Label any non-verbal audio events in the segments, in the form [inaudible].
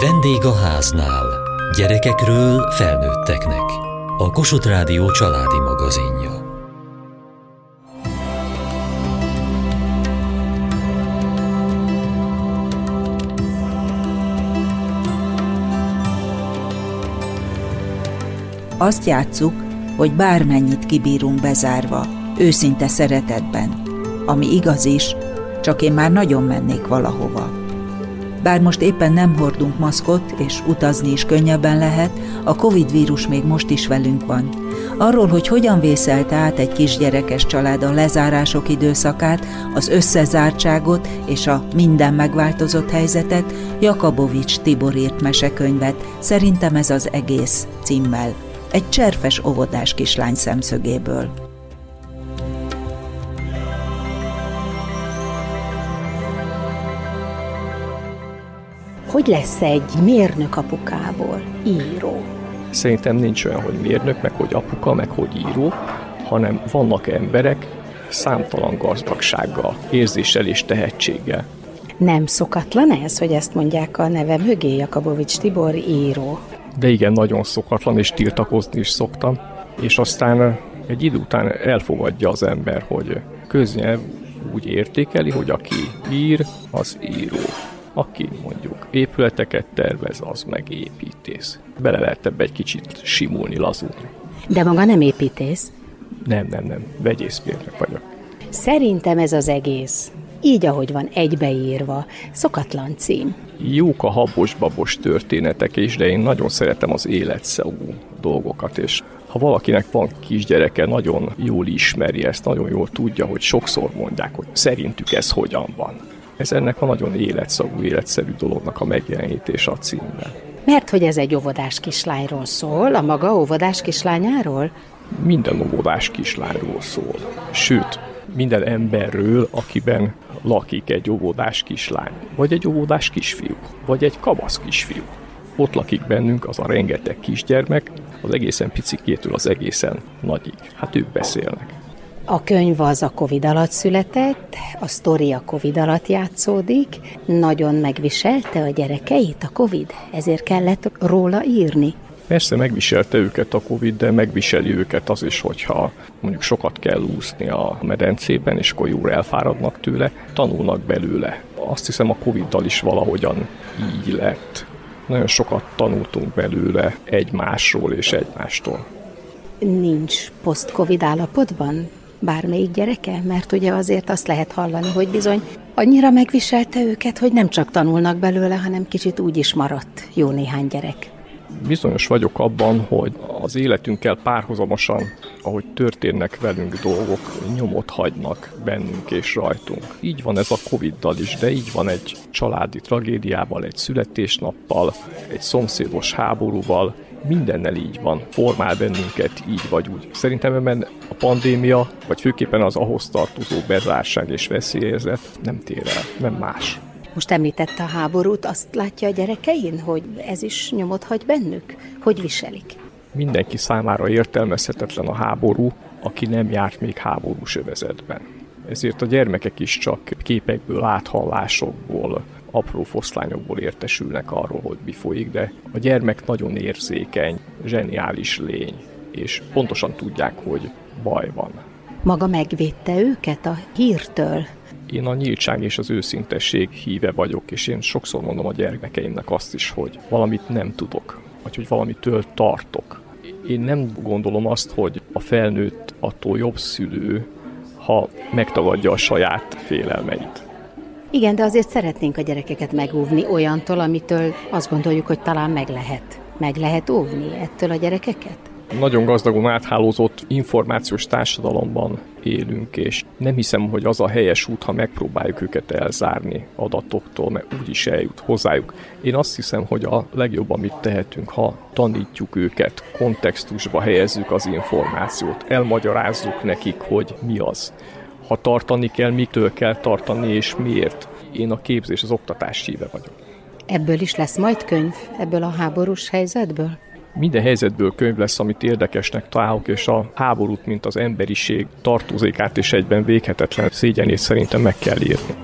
Vendég a háznál. Gyerekekről felnőtteknek. A Kossuth Rádió családi magazinja. Azt játsszuk, hogy bármennyit kibírunk bezárva, őszinte szeretetben, ami igaz is, csak én már nagyon mennék valahova. Bár most éppen nem hordunk maszkot, és utazni is könnyebben lehet, a Covid vírus még most is velünk van. Arról, hogy hogyan vészelte át egy kisgyerekes család a lezárások időszakát, az összezártságot és a minden megváltozott helyzetet, Jakabovics Tibor írt mesekönyvet, szerintem ez az egész címmel. Egy cserfes óvodás kislány szemszögéből. Hogy lesz egy mérnök apukából író? Szerintem nincs olyan, hogy mérnök, meg hogy apuka, meg hogy író, hanem vannak emberek számtalan gazdagsággal, érzéssel és tehetséggel. Nem szokatlan ez, hogy ezt mondják a neve mögé, Jakabovics Tibor író? De igen, nagyon szokatlan, és tiltakozni is szoktam. És aztán egy idő után elfogadja az ember, hogy köznyelv úgy értékeli, hogy aki ír, az író aki mondjuk épületeket tervez, az meg építész. Bele lehet ebbe egy kicsit simulni, lazulni. De maga nem építész? Nem, nem, nem. Vegyészmérnök vagyok. Szerintem ez az egész. Így, ahogy van egybeírva, szokatlan cím. Jók a habos-babos történetek is, de én nagyon szeretem az életszagú dolgokat, és ha valakinek van kisgyereke, nagyon jól ismeri ezt, nagyon jól tudja, hogy sokszor mondják, hogy szerintük ez hogyan van. Ez ennek a nagyon életszagú, életszerű dolognak a megjelenítése a címben. Mert hogy ez egy óvodás kislányról szól, a maga óvodás kislányáról? Minden óvodás kislányról szól. Sőt, minden emberről, akiben lakik egy óvodás kislány, vagy egy óvodás kisfiú, vagy egy kabasz kisfiú. Ott lakik bennünk az a rengeteg kisgyermek, az egészen picikétől az egészen nagyig. Hát ők beszélnek. A könyv az a Covid alatt született, a sztori a Covid alatt játszódik. Nagyon megviselte a gyerekeit a Covid, ezért kellett róla írni. Persze megviselte őket a Covid, de megviseli őket az is, hogyha mondjuk sokat kell úszni a medencében, és akkor jól elfáradnak tőle, tanulnak belőle. Azt hiszem a Covid-dal is valahogyan így lett. Nagyon sokat tanultunk belőle egymásról és egymástól. Nincs post-Covid állapotban? Bármelyik gyereke? Mert ugye azért azt lehet hallani, hogy bizony annyira megviselte őket, hogy nem csak tanulnak belőle, hanem kicsit úgy is maradt jó néhány gyerek. Bizonyos vagyok abban, hogy az életünkkel párhuzamosan, ahogy történnek velünk dolgok, nyomot hagynak bennünk és rajtunk. Így van ez a Covid-dal is, de így van egy családi tragédiával, egy születésnappal, egy szomszédos háborúval, mindennel így van, formál bennünket így vagy úgy. Szerintem ebben a pandémia, vagy főképpen az ahhoz tartozó bezárság és veszélyérzet nem tér el, nem más. Most említette a háborút, azt látja a gyerekein, hogy ez is nyomot hagy bennük? Hogy viselik? Mindenki számára értelmezhetetlen a háború, aki nem járt még háborús övezetben. Ezért a gyermekek is csak képekből, áthallásokból, apró foszlányokból értesülnek arról, hogy mi folyik, de a gyermek nagyon érzékeny, zseniális lény, és pontosan tudják, hogy baj van. Maga megvédte őket a hírtől? Én a nyíltság és az őszintesség híve vagyok, és én sokszor mondom a gyermekeimnek azt is, hogy valamit nem tudok, vagy hogy valamitől tartok. Én nem gondolom azt, hogy a felnőtt attól jobb szülő, ha megtagadja a saját félelmeit. Igen, de azért szeretnénk a gyerekeket megóvni olyantól, amitől azt gondoljuk, hogy talán meg lehet. Meg lehet óvni ettől a gyerekeket? Nagyon gazdagon áthálózott információs társadalomban élünk, és nem hiszem, hogy az a helyes út, ha megpróbáljuk őket elzárni adatoktól, mert úgyis eljut hozzájuk. Én azt hiszem, hogy a legjobb, amit tehetünk, ha tanítjuk őket, kontextusba helyezzük az információt, elmagyarázzuk nekik, hogy mi az ha tartani kell, mitől kell tartani és miért én a képzés, az oktatás síve vagyok. Ebből is lesz majd könyv, ebből a háborús helyzetből? Minden helyzetből könyv lesz, amit érdekesnek találok, és a háborút, mint az emberiség tartozékát és egyben véghetetlen szégyenét szerintem meg kell írni.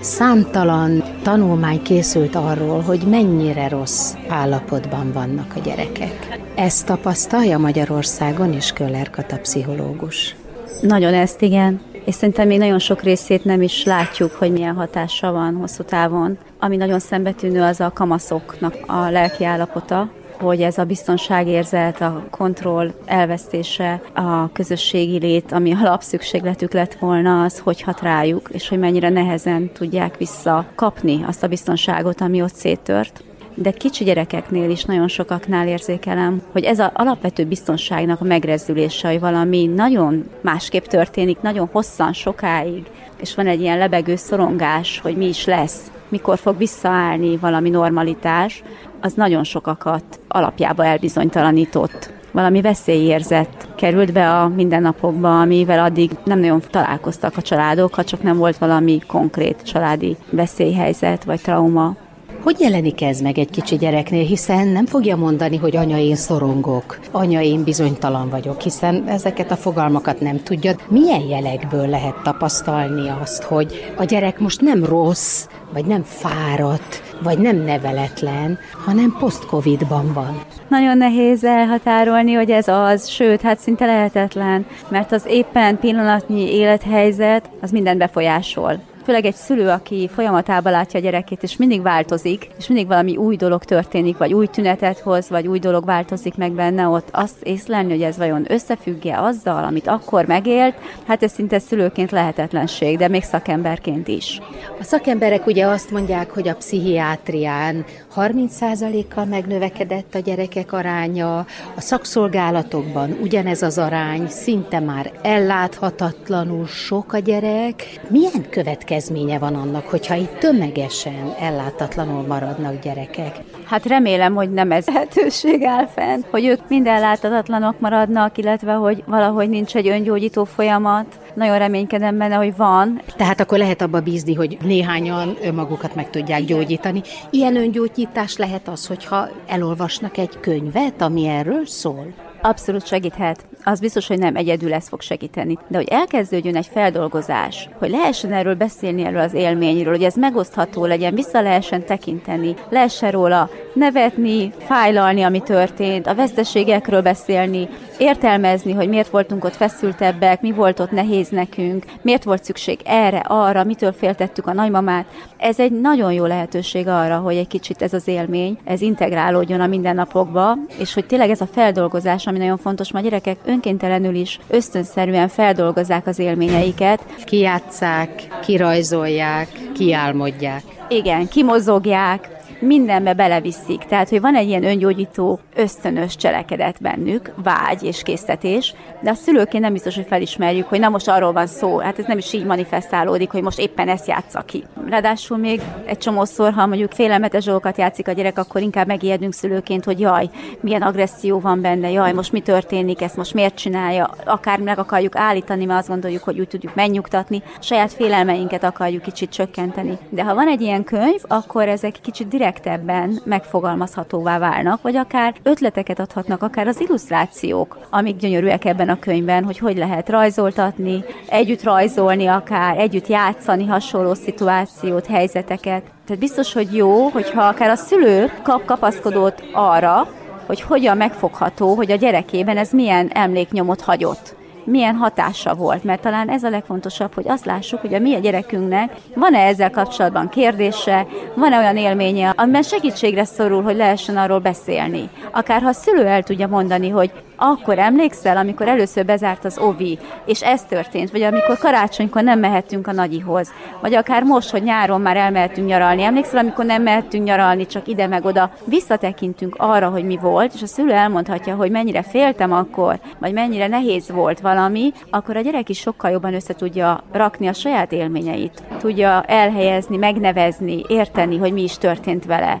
Számtalan tanulmány készült arról, hogy mennyire rossz állapotban vannak a gyerekek. Ezt tapasztalja Magyarországon is Köller Kata pszichológus. Nagyon ezt igen, és szerintem még nagyon sok részét nem is látjuk, hogy milyen hatása van hosszú távon. Ami nagyon szembetűnő, az a kamaszoknak a lelki állapota, hogy ez a biztonságérzet, a kontroll elvesztése, a közösségi lét, ami [laughs] alapszükségletük lett volna, az hogy hat rájuk, és hogy mennyire nehezen tudják visszakapni azt a biztonságot, ami ott széttört. De kicsi gyerekeknél is nagyon sokaknál érzékelem, hogy ez az alapvető biztonságnak a megrezdülése, hogy valami nagyon másképp történik, nagyon hosszan, sokáig, és van egy ilyen lebegő szorongás, hogy mi is lesz, mikor fog visszaállni valami normalitás, az nagyon sokakat alapjába elbizonytalanított. Valami veszélyérzet került be a mindennapokba, amivel addig nem nagyon találkoztak a családok, ha csak nem volt valami konkrét családi veszélyhelyzet vagy trauma. Hogy jelenik ez meg egy kicsi gyereknél, hiszen nem fogja mondani, hogy anya, én szorongok, anya, én bizonytalan vagyok, hiszen ezeket a fogalmakat nem tudja. Milyen jelekből lehet tapasztalni azt, hogy a gyerek most nem rossz, vagy nem fáradt, vagy nem neveletlen, hanem post-covidban van. Nagyon nehéz elhatárolni, hogy ez az, sőt, hát szinte lehetetlen, mert az éppen pillanatnyi élethelyzet az mindent befolyásol főleg egy szülő, aki folyamatában látja a gyerekét, és mindig változik, és mindig valami új dolog történik, vagy új tünetet hoz, vagy új dolog változik meg benne, ott azt észlelni, hogy ez vajon összefügge azzal, amit akkor megélt, hát ez szinte szülőként lehetetlenség, de még szakemberként is. A szakemberek ugye azt mondják, hogy a pszichiátrián 30%-kal megnövekedett a gyerekek aránya, a szakszolgálatokban ugyanez az arány, szinte már elláthatatlanul sok a gyerek. Milyen következménye van annak, hogyha itt tömegesen ellátatlanul maradnak gyerekek? Hát remélem, hogy nem ez lehetőség áll fenn, hogy ők mind ellátatlanok maradnak, illetve hogy valahogy nincs egy öngyógyító folyamat. Nagyon reménykedem benne, hogy van. Tehát akkor lehet abba bízni, hogy néhányan önmagukat meg tudják gyógyítani. Ilyen öngyógyító segítás lehet az, hogyha elolvasnak egy könyvet, ami erről szól? Abszolút segíthet. Az biztos, hogy nem egyedül ez fog segíteni. De hogy elkezdődjön egy feldolgozás, hogy lehessen erről beszélni, erről az élményről, hogy ez megosztható legyen, vissza lehessen tekinteni, lehessen róla nevetni, fájlalni, ami történt, a veszteségekről beszélni, értelmezni, hogy miért voltunk ott feszültebbek, mi volt ott nehéz nekünk, miért volt szükség erre, arra, mitől féltettük a nagymamát. Ez egy nagyon jó lehetőség arra, hogy egy kicsit ez az élmény, ez integrálódjon a mindennapokba, és hogy tényleg ez a feldolgozás, ami nagyon fontos, mert a gyerekek önkéntelenül is ösztönszerűen feldolgozzák az élményeiket. Kijátszák, kirajzolják, kiálmodják. Igen, kimozogják, mindenbe beleviszik. Tehát, hogy van egy ilyen öngyógyító, ösztönös cselekedet bennük, vágy és késztetés, de a szülőként nem biztos, hogy felismerjük, hogy na most arról van szó, hát ez nem is így manifestálódik, hogy most éppen ezt játsza ki. Ráadásul még egy csomószor, ha mondjuk félelmetes dolgokat játszik a gyerek, akkor inkább megijedünk szülőként, hogy jaj, milyen agresszió van benne, jaj, most mi történik, ezt most miért csinálja, akár meg akarjuk állítani, mert azt gondoljuk, hogy úgy tudjuk megnyugtatni, saját félelmeinket akarjuk kicsit csökkenteni. De ha van egy ilyen könyv, akkor ezek kicsit direkt direktebben megfogalmazhatóvá válnak, vagy akár ötleteket adhatnak, akár az illusztrációk, amik gyönyörűek ebben a könyvben, hogy hogy lehet rajzoltatni, együtt rajzolni akár, együtt játszani hasonló szituációt, helyzeteket. Tehát biztos, hogy jó, hogyha akár a szülő kap kapaszkodót arra, hogy hogyan megfogható, hogy a gyerekében ez milyen emléknyomot hagyott milyen hatása volt, mert talán ez a legfontosabb, hogy azt lássuk, hogy a mi a gyerekünknek van-e ezzel kapcsolatban kérdése, van-e olyan élménye, amiben segítségre szorul, hogy lehessen arról beszélni. Akár ha a szülő el tudja mondani, hogy akkor emlékszel, amikor először bezárt az ovi, és ez történt, vagy amikor karácsonykor nem mehettünk a nagyihoz, vagy akár most, hogy nyáron már elmehetünk nyaralni, emlékszel, amikor nem mehettünk nyaralni, csak ide meg oda, visszatekintünk arra, hogy mi volt, és a szülő elmondhatja, hogy mennyire féltem akkor, vagy mennyire nehéz volt valami, akkor a gyerek is sokkal jobban össze tudja rakni a saját élményeit, tudja elhelyezni, megnevezni, érteni, hogy mi is történt vele.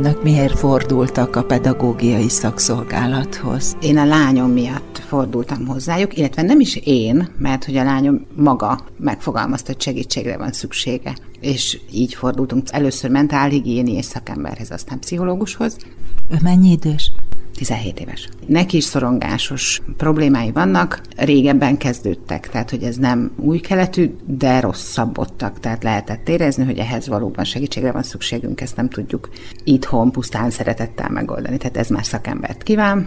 Önök miért fordultak a pedagógiai szakszolgálathoz? Én a lányom miatt fordultam hozzájuk, illetve nem is én, mert hogy a lányom maga megfogalmazta, hogy segítségre van szüksége. És így fordultunk először mentálhigiéni és szakemberhez, aztán pszichológushoz. Ő mennyi idős? 17 éves. Neki is szorongásos problémái vannak, régebben kezdődtek, tehát hogy ez nem új keletű, de rosszabbodtak, tehát lehetett érezni, hogy ehhez valóban segítségre van szükségünk, ezt nem tudjuk itthon pusztán szeretettel megoldani, tehát ez már szakembert kíván.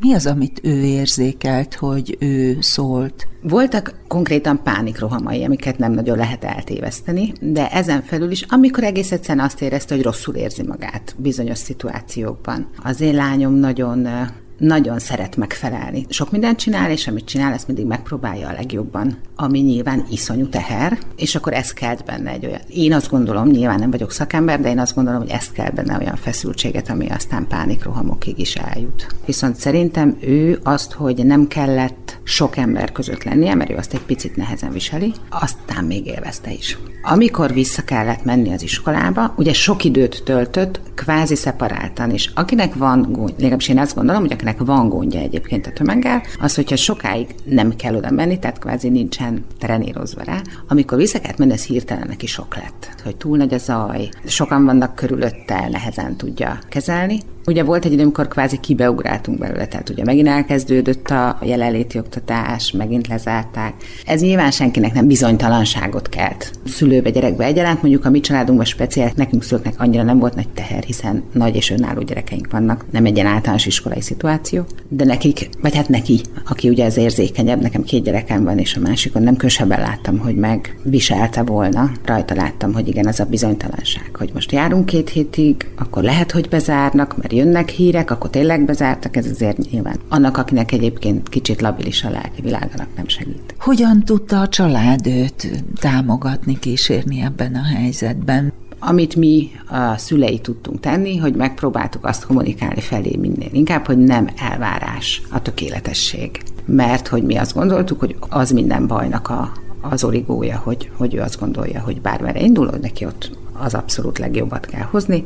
Mi az, amit ő érzékelt, hogy ő szólt? Voltak konkrétan pánikrohamai, amiket nem nagyon lehet eltéveszteni, de ezen felül is, amikor egész egyszerűen azt érezte, hogy rosszul érzi magát bizonyos szituációkban. Az én lányom nagyon nagyon szeret megfelelni. Sok mindent csinál, és amit csinál, ezt mindig megpróbálja a legjobban, ami nyilván iszonyú teher, és akkor ez kelt benne egy olyan. Én azt gondolom, nyilván nem vagyok szakember, de én azt gondolom, hogy ezt kell benne olyan feszültséget, ami aztán pánikrohamokig is eljut. Viszont szerintem ő azt, hogy nem kellett sok ember között lennie, mert ő azt egy picit nehezen viseli, aztán még élvezte is. Amikor vissza kellett menni az iskolába, ugye sok időt töltött, kvázi szeparáltan, és akinek van gond, legalábbis én azt gondolom, hogy akinek van gondja egyébként a tömeggel, az, hogyha sokáig nem kell oda menni, tehát kvázi nincsen trenírozva rá, amikor vissza kellett menni, ez hirtelen neki sok lett, hogy túl nagy a zaj, sokan vannak körülötte, nehezen tudja kezelni, Ugye volt egy idő, amikor kvázi kibeugráltunk belőle, tehát ugye megint elkezdődött a jelenléti oktatás, megint lezárták. Ez nyilván senkinek nem bizonytalanságot kelt. Szülőbe, gyerekbe egyaránt, mondjuk a mi családunkban speciális nekünk szülőknek annyira nem volt nagy teher, hiszen nagy és önálló gyerekeink vannak, nem egy ilyen általános iskolai szituáció, de nekik, vagy hát neki, aki ugye az érzékenyebb, nekem két gyerekem van, és a másikon nem kösebben láttam, hogy megviselte volna. Rajta láttam, hogy igen, az a bizonytalanság, hogy most járunk két hétig, akkor lehet, hogy bezárnak, mert jönnek hírek, akkor tényleg bezártak, ez azért nyilván. Annak, akinek egyébként kicsit labilis a lelki világának nem segít. Hogyan tudta a család őt támogatni, kísérni ebben a helyzetben? Amit mi a szülei tudtunk tenni, hogy megpróbáltuk azt kommunikálni felé minél inkább, hogy nem elvárás a tökéletesség. Mert hogy mi azt gondoltuk, hogy az minden bajnak a, az origója, hogy, hogy ő azt gondolja, hogy bármere indul, hogy neki ott az abszolút legjobbat kell hozni.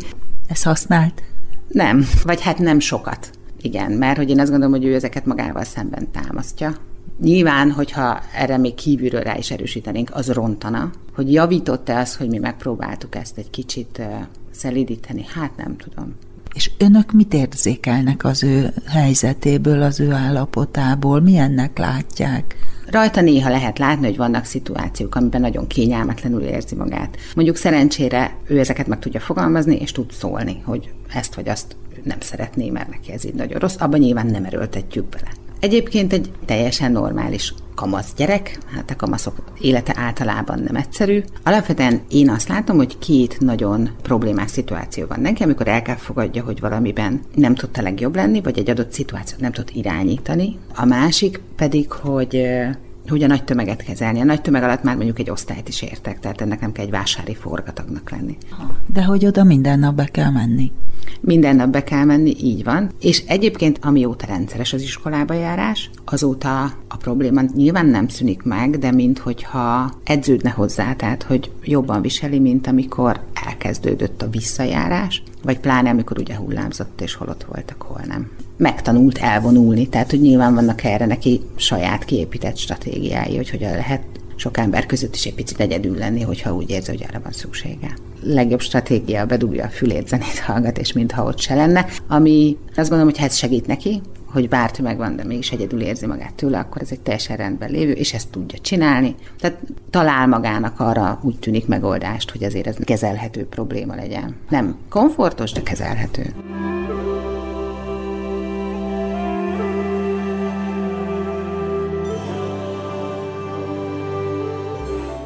Ez használt? Nem, vagy hát nem sokat. Igen, mert hogy én azt gondolom, hogy ő ezeket magával szemben támasztja. Nyilván, hogyha erre még kívülről rá is erősítenénk, az rontana. Hogy javított-e az, hogy mi megpróbáltuk ezt egy kicsit szelídíteni? Hát nem tudom. És önök mit érzékelnek az ő helyzetéből, az ő állapotából? Milyennek látják? Rajta néha lehet látni, hogy vannak szituációk, amiben nagyon kényelmetlenül érzi magát. Mondjuk szerencsére ő ezeket meg tudja fogalmazni, és tud szólni, hogy ezt vagy azt nem szeretné, mert neki ez így nagyon rossz. Abban nyilván nem erőltetjük bele. Egyébként egy teljesen normális kamasz gyerek, hát a kamaszok élete általában nem egyszerű. Alapvetően én azt látom, hogy két nagyon problémás szituáció van neki, amikor el kell fogadja, hogy valamiben nem tudta legjobb lenni, vagy egy adott szituációt nem tud irányítani. A másik pedig, hogy hogy a nagy tömeget kezelni. A nagy tömeg alatt már mondjuk egy osztályt is értek, tehát ennek nem kell egy vásári forgatagnak lenni. De hogy oda minden nap be kell menni? Minden nap be kell menni, így van. És egyébként, amióta rendszeres az iskolába járás, azóta a probléma nyilván nem szűnik meg, de minthogyha edződne hozzá, tehát hogy jobban viseli, mint amikor elkezdődött a visszajárás, vagy pláne amikor ugye hullámzott, és hol ott voltak, hol nem. Megtanult elvonulni, tehát hogy nyilván vannak erre neki saját kiépített stratégiái, hogy hogyan lehet sok ember között is egy picit egyedül lenni, hogyha úgy érzi, hogy arra van szüksége. Legjobb stratégia bedugja a fülét, zenét hallgat, és mintha ott se lenne, ami azt gondolom, hogy ez segít neki, hogy bár tömeg van, de mégis egyedül érzi magát tőle, akkor ez egy teljesen rendben lévő, és ezt tudja csinálni. Tehát talál magának arra úgy tűnik megoldást, hogy azért ez kezelhető probléma legyen. Nem komfortos, de kezelhető.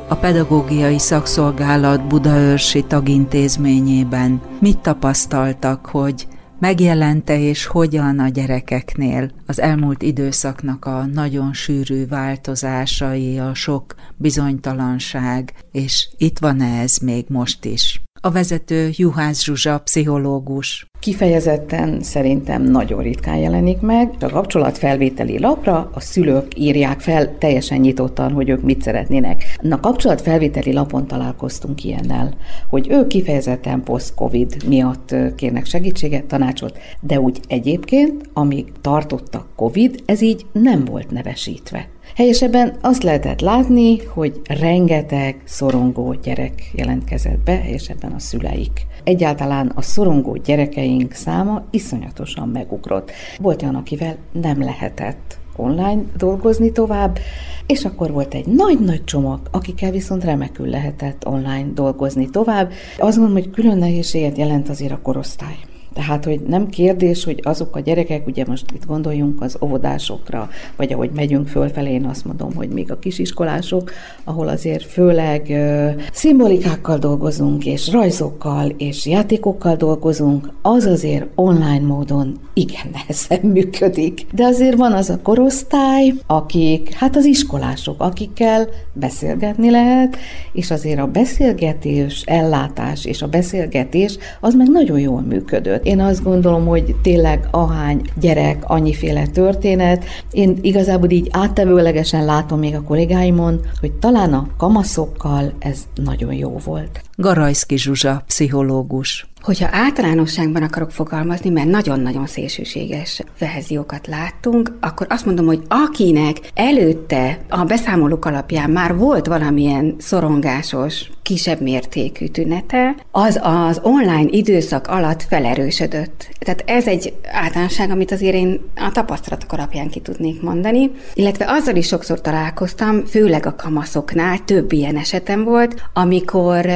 A Pedagógiai Szakszolgálat Budaörsi tagintézményében mit tapasztaltak, hogy megjelente és hogyan a gyerekeknél az elmúlt időszaknak a nagyon sűrű változásai, a sok bizonytalanság, és itt van ez még most is. A vezető Juhász Zsuzsa, pszichológus. Kifejezetten szerintem nagyon ritkán jelenik meg. A kapcsolatfelvételi lapra a szülők írják fel teljesen nyitottan, hogy ők mit szeretnének. Na kapcsolatfelvételi lapon találkoztunk ilyennel, hogy ők kifejezetten post-covid miatt kérnek segítséget, tanácsot, de úgy egyébként, amíg tartottak covid, ez így nem volt nevesítve. Helyesebben azt lehetett látni, hogy rengeteg szorongó gyerek jelentkezett be, helyesebben a szüleik. Egyáltalán a szorongó gyerekeink száma iszonyatosan megugrott. Volt olyan, akivel nem lehetett online dolgozni tovább, és akkor volt egy nagy-nagy csomag, akikkel viszont remekül lehetett online dolgozni tovább. Azt gondolom, hogy külön nehézséget jelent azért a korosztály. Tehát, hogy nem kérdés, hogy azok a gyerekek, ugye most itt gondoljunk az óvodásokra, vagy ahogy megyünk fölfelé, én azt mondom, hogy még a kisiskolások, ahol azért főleg ö, szimbolikákkal dolgozunk, és rajzokkal, és játékokkal dolgozunk, az azért online módon igen nehezen [laughs] működik. De azért van az a korosztály, akik, hát az iskolások, akikkel beszélgetni lehet, és azért a beszélgetés, ellátás és a beszélgetés az meg nagyon jól működött. Én azt gondolom, hogy tényleg ahány gyerek, annyiféle történet. Én igazából így áttevőlegesen látom még a kollégáimon, hogy talán a kamaszokkal ez nagyon jó volt. Garajszki Zsuzsa, pszichológus. Hogyha általánosságban akarok fogalmazni, mert nagyon-nagyon szélsőséges verziókat láttunk, akkor azt mondom, hogy akinek előtte a beszámolók alapján már volt valamilyen szorongásos, kisebb mértékű tünete, az az online időszak alatt felerősödött. Tehát ez egy általánosság, amit azért én a tapasztalatok alapján ki tudnék mondani, illetve azzal is sokszor találkoztam, főleg a kamaszoknál, több ilyen esetem volt, amikor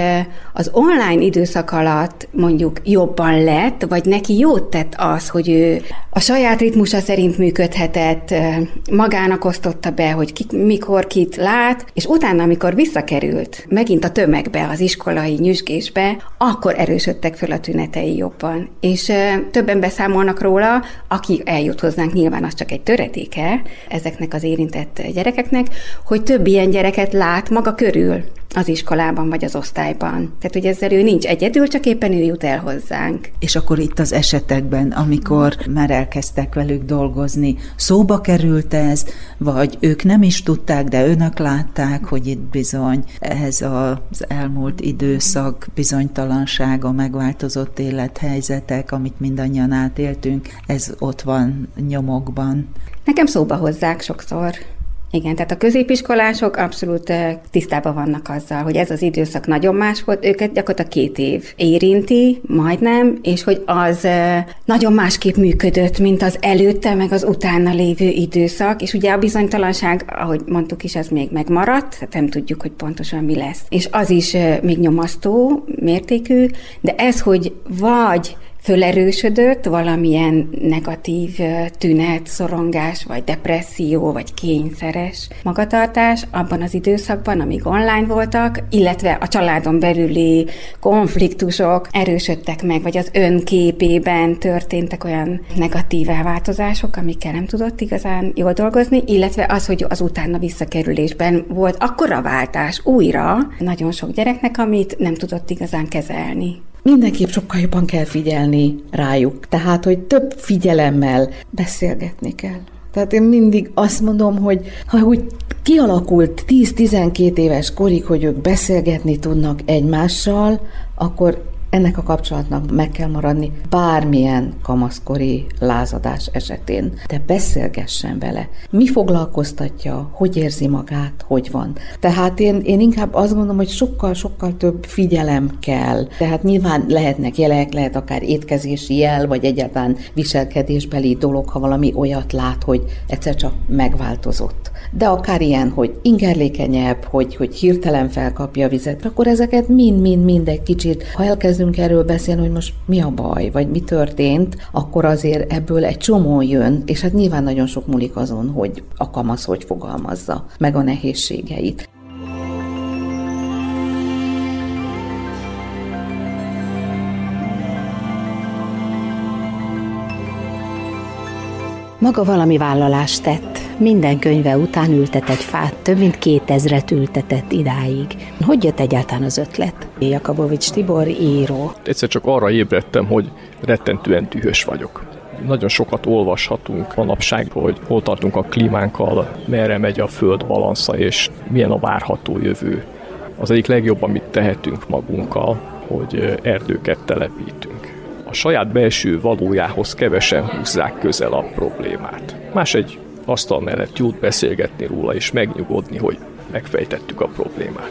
az online időszak alatt mondjuk jobban lett, vagy neki jót tett az, hogy ő a saját ritmusa szerint működhetett, magának osztotta be, hogy ki, mikor kit lát, és utána, amikor visszakerült megint a tömegbe, az iskolai nyüzsgésbe, akkor erősödtek föl a tünetei jobban. És többen beszámolnak róla, aki eljut hozzánk, nyilván az csak egy töredéke ezeknek az érintett gyerekeknek, hogy több ilyen gyereket lát maga körül az iskolában vagy az osztályban. Tehát, hogy ezzel ő nincs egyedül, csak éppen ő jut el hozzánk. És akkor itt az esetekben, amikor már elkezdtek velük dolgozni, szóba került ez, vagy ők nem is tudták, de önök látták, hogy itt bizony ez az elmúlt időszak bizonytalansága, megváltozott élethelyzetek, amit mindannyian átéltünk, ez ott van nyomokban. Nekem szóba hozzák sokszor. Igen, tehát a középiskolások abszolút tisztában vannak azzal, hogy ez az időszak nagyon más volt, őket gyakorlatilag két év érinti, majdnem, és hogy az nagyon másképp működött, mint az előtte, meg az utána lévő időszak, és ugye a bizonytalanság, ahogy mondtuk is, az még megmaradt, tehát nem tudjuk, hogy pontosan mi lesz. És az is még nyomasztó mértékű, de ez, hogy vagy fölerősödött valamilyen negatív tünet, szorongás, vagy depresszió, vagy kényszeres magatartás abban az időszakban, amíg online voltak, illetve a családon belüli konfliktusok erősödtek meg, vagy az önképében történtek olyan negatív elváltozások, amikkel nem tudott igazán jól dolgozni, illetve az, hogy az utána visszakerülésben volt akkora váltás újra nagyon sok gyereknek, amit nem tudott igazán kezelni mindenképp sokkal jobban kell figyelni rájuk. Tehát, hogy több figyelemmel beszélgetni kell. Tehát én mindig azt mondom, hogy ha úgy kialakult 10-12 éves korig, hogy ők beszélgetni tudnak egymással, akkor ennek a kapcsolatnak meg kell maradni bármilyen kamaszkori lázadás esetén, de beszélgessen vele. Mi foglalkoztatja, hogy érzi magát, hogy van. Tehát én, én inkább azt gondolom, hogy sokkal-sokkal több figyelem kell. Tehát nyilván lehetnek jelek, lehet akár étkezési jel, vagy egyáltalán viselkedésbeli dolog, ha valami olyat lát, hogy egyszer csak megváltozott. De akár ilyen, hogy ingerlékenyebb, hogy, hogy hirtelen felkapja a vizet, akkor ezeket mind-mind-mind egy kicsit, ha elkezd elkezdünk erről beszélni, hogy most mi a baj, vagy mi történt, akkor azért ebből egy csomó jön, és hát nyilván nagyon sok múlik azon, hogy a kamasz hogy fogalmazza meg a nehézségeit. Maga valami vállalást tett. Minden könyve után ültet egy fát, több mint kétezret ültetett idáig. Hogy jött egyáltalán az ötlet? Jakabovics Tibor író. Egyszer csak arra ébredtem, hogy rettentően dühös vagyok. Nagyon sokat olvashatunk manapság, hogy hol tartunk a klímánkkal, merre megy a föld balansza, és milyen a várható jövő. Az egyik legjobb, amit tehetünk magunkkal, hogy erdőket telepítünk. A saját belső valójához kevesen húzzák közel a problémát. Más egy asztal mellett jót beszélgetni róla, és megnyugodni, hogy megfejtettük a problémát.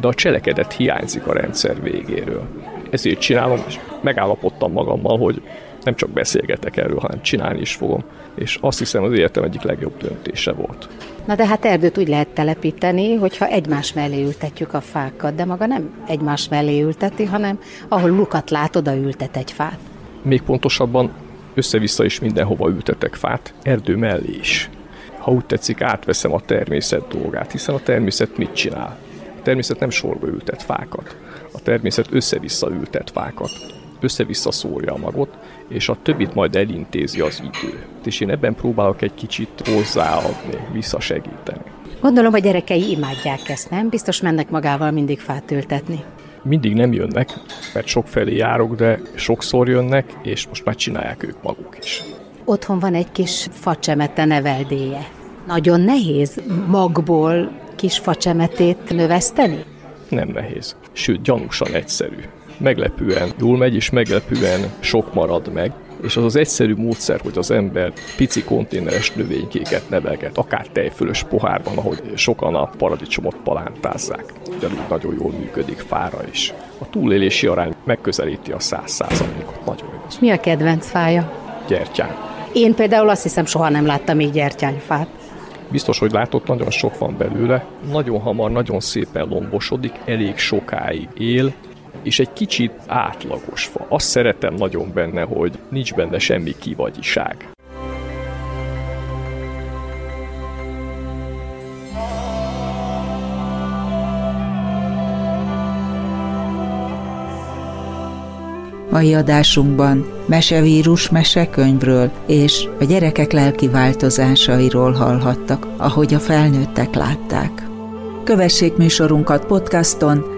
De a cselekedet hiányzik a rendszer végéről. Ezért csinálom, és megállapodtam magammal, hogy nem csak beszélgetek erről, hanem csinálni is fogom. És azt hiszem az életem egyik legjobb döntése volt. Na de hát erdőt úgy lehet telepíteni, hogyha egymás mellé ültetjük a fákat, de maga nem egymás mellé ülteti, hanem ahol lukat lát, oda ültet egy fát. Még pontosabban össze-vissza is mindenhova ültetek fát, erdő mellé is. Ha úgy tetszik, átveszem a természet dolgát, hiszen a természet mit csinál? A természet nem sorba ültet fákat, a természet össze-vissza ültet fákat, össze-vissza szórja a magot, és a többit majd elintézi az idő. És én ebben próbálok egy kicsit hozzáadni, visszasegíteni. Gondolom, a gyerekei imádják ezt, nem? Biztos mennek magával mindig fát ültetni. Mindig nem jönnek, mert sok felé járok, de sokszor jönnek, és most már csinálják ők maguk is. Otthon van egy kis facsemete neveldéje. Nagyon nehéz magból kis facsemetét növeszteni? Nem nehéz, sőt gyanúsan egyszerű meglepően jól megy, és meglepően sok marad meg, és az az egyszerű módszer, hogy az ember pici konténeres növénykéket nevelget, akár tejfölös pohárban, ahogy sokan a paradicsomot palántázzák. Ugyanúgy nagyon jól működik fára is. A túlélési arány megközelíti a száz százalékot. Nagyon jó. Mi a kedvenc fája? Gyertyán. Én például azt hiszem soha nem láttam még gyertyányfát. Biztos, hogy látott, nagyon sok van belőle. Nagyon hamar, nagyon szépen lombosodik, elég sokáig él, és egy kicsit átlagos fa. Azt szeretem nagyon benne, hogy nincs benne semmi kivagyiság. Mai adásunkban mesevírus mesekönyvről és a gyerekek lelki változásairól hallhattak, ahogy a felnőttek látták. Kövessék műsorunkat podcaston,